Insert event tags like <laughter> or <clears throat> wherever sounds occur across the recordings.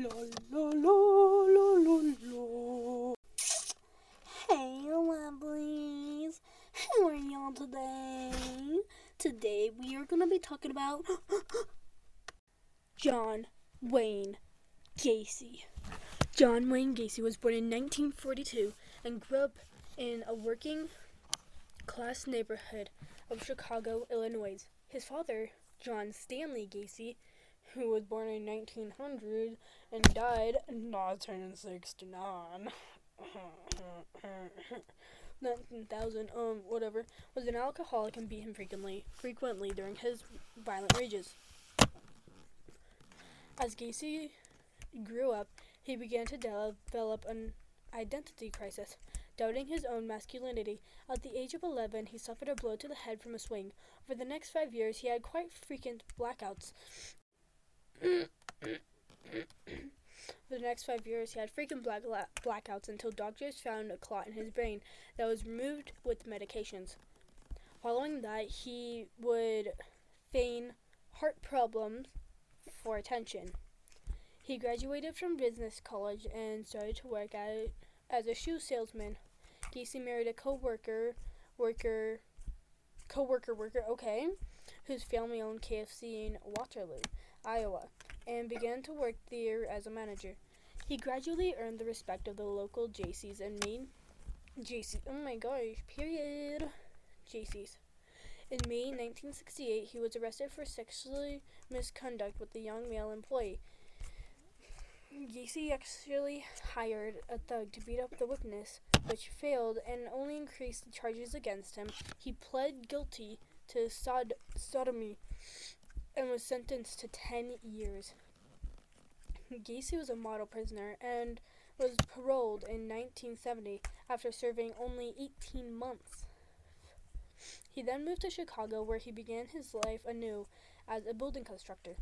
Hey, lovelies. How are y'all today? Today we are gonna be talking about <gasps> John Wayne Gacy. John Wayne Gacy was born in 1942 and grew up in a working class neighborhood of Chicago, Illinois. His father, John Stanley Gacy, who was born in 1900 and died not turning 69. <laughs> 19,000, um, whatever, was an alcoholic and beat him frequently, frequently during his violent rages. As Gacy grew up, he began to develop an identity crisis, doubting his own masculinity. At the age of 11, he suffered a blow to the head from a swing. For the next five years, he had quite frequent blackouts. For the next five years, he had frequent black blackouts until doctors found a clot in his brain that was removed with medications. Following that, he would feign heart problems for attention. He graduated from business college and started to work at, as a shoe salesman. Gacy married a co-worker, worker, co-worker, worker, okay, whose family owned KFC in Waterloo, Iowa, and began to work there as a manager. He gradually earned the respect of the local JCs and main JC. Oh my gosh, period. JCs. In May 1968, he was arrested for sexually misconduct with a young male employee. Gacy actually hired a thug to beat up the witness, which failed and only increased the charges against him. He pled guilty to sod- sodomy and was sentenced to 10 years. Gacy was a model prisoner and was paroled in 1970 after serving only 18 months. He then moved to Chicago where he began his life anew as a building constructor.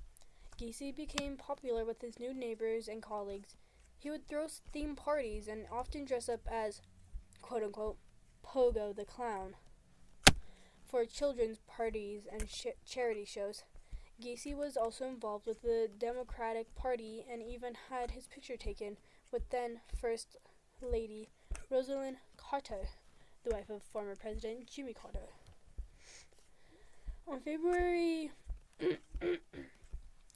Gacy became popular with his new neighbors and colleagues. He would throw theme parties and often dress up as, quote unquote, Pogo the Clown for children's parties and sh- charity shows. Gacy was also involved with the Democratic Party and even had his picture taken with then First Lady Rosalynn Carter, the wife of former President Jimmy Carter. On February <clears throat>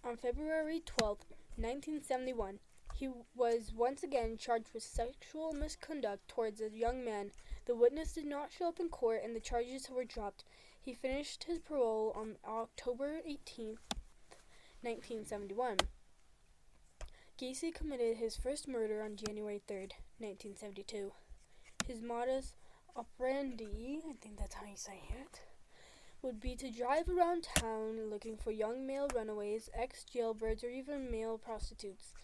On February 12, 1971, he was once again charged with sexual misconduct towards a young man. The witness did not show up in court and the charges were dropped. He finished his parole on October 18, 1971. Gacy committed his first murder on January 3, 1972. His modus operandi, I think that's how you say it, would be to drive around town looking for young male runaways, ex jailbirds, or even male prostitutes.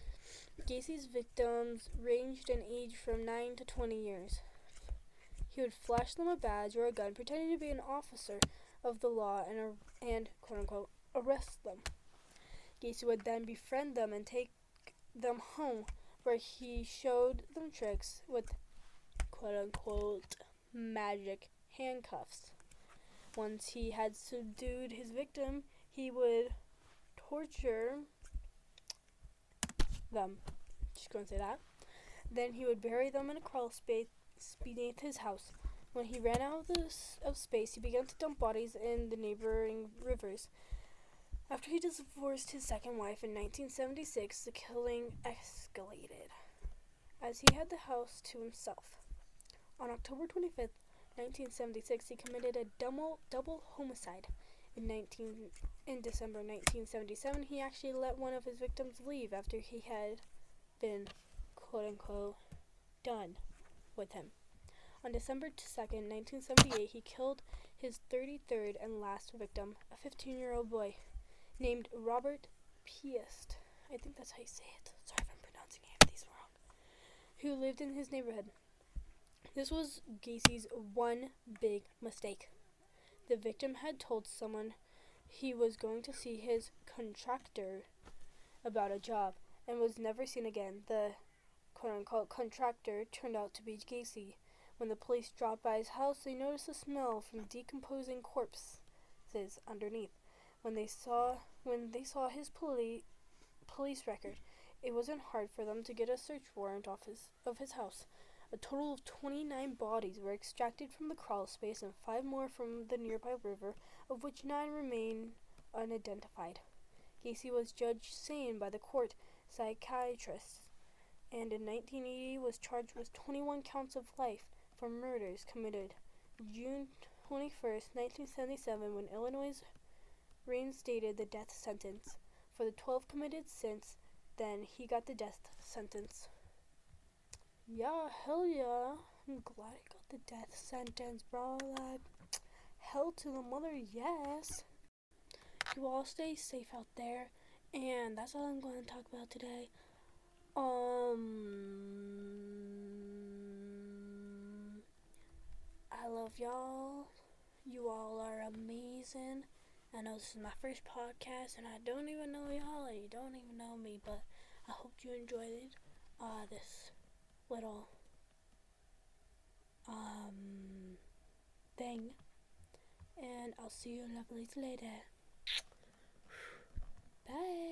Gacy's victims ranged in age from 9 to 20 years. He would flash them a badge or a gun, pretending to be an officer of the law and, and quote unquote, arrest them. Gacy would then befriend them and take them home, where he showed them tricks with quote unquote magic handcuffs. Once he had subdued his victim, he would torture them. Just going to say that. Then he would bury them in a crawl space beneath his house. When he ran out of, of space, he began to dump bodies in the neighboring rivers. After he divorced his second wife in 1976, the killing escalated, as he had the house to himself. On October 25th, 1976, he committed a double, double homicide. In 19 in December 1977, he actually let one of his victims leave after he had been quote unquote done with him. On December 2nd, 1978, he killed his 33rd and last victim, a 15-year-old boy named Robert Piest. I think that's how you say it. Sorry if I'm pronouncing any of these wrong. Who lived in his neighborhood. This was Gacy's one big mistake. The victim had told someone he was going to see his contractor about a job and was never seen again. The quote unquote contractor turned out to be Gacy. When the police dropped by his house, they noticed a smell from decomposing corpses underneath. When they saw when they saw his poli- police record, it wasn't hard for them to get a search warrant off his, of his house. A total of 29 bodies were extracted from the crawl space and five more from the nearby river, of which nine remain unidentified. Gacy was judged sane by the court psychiatrists and in 1980 was charged with 21 counts of life for murders committed June 21, 1977 when Illinois reinstated the death sentence. For the 12 committed since then, he got the death sentence. Yeah, hell yeah. I'm glad I got the death sentence, bro. Like, hell to the mother, yes. You all stay safe out there. And that's all I'm going to talk about today. Um, I love y'all. You all are amazing. I know this is my first podcast, and I don't even know y'all, and you don't even know me, but I hope you enjoyed uh, this little um thing. And I'll see you lovelies later. Bye.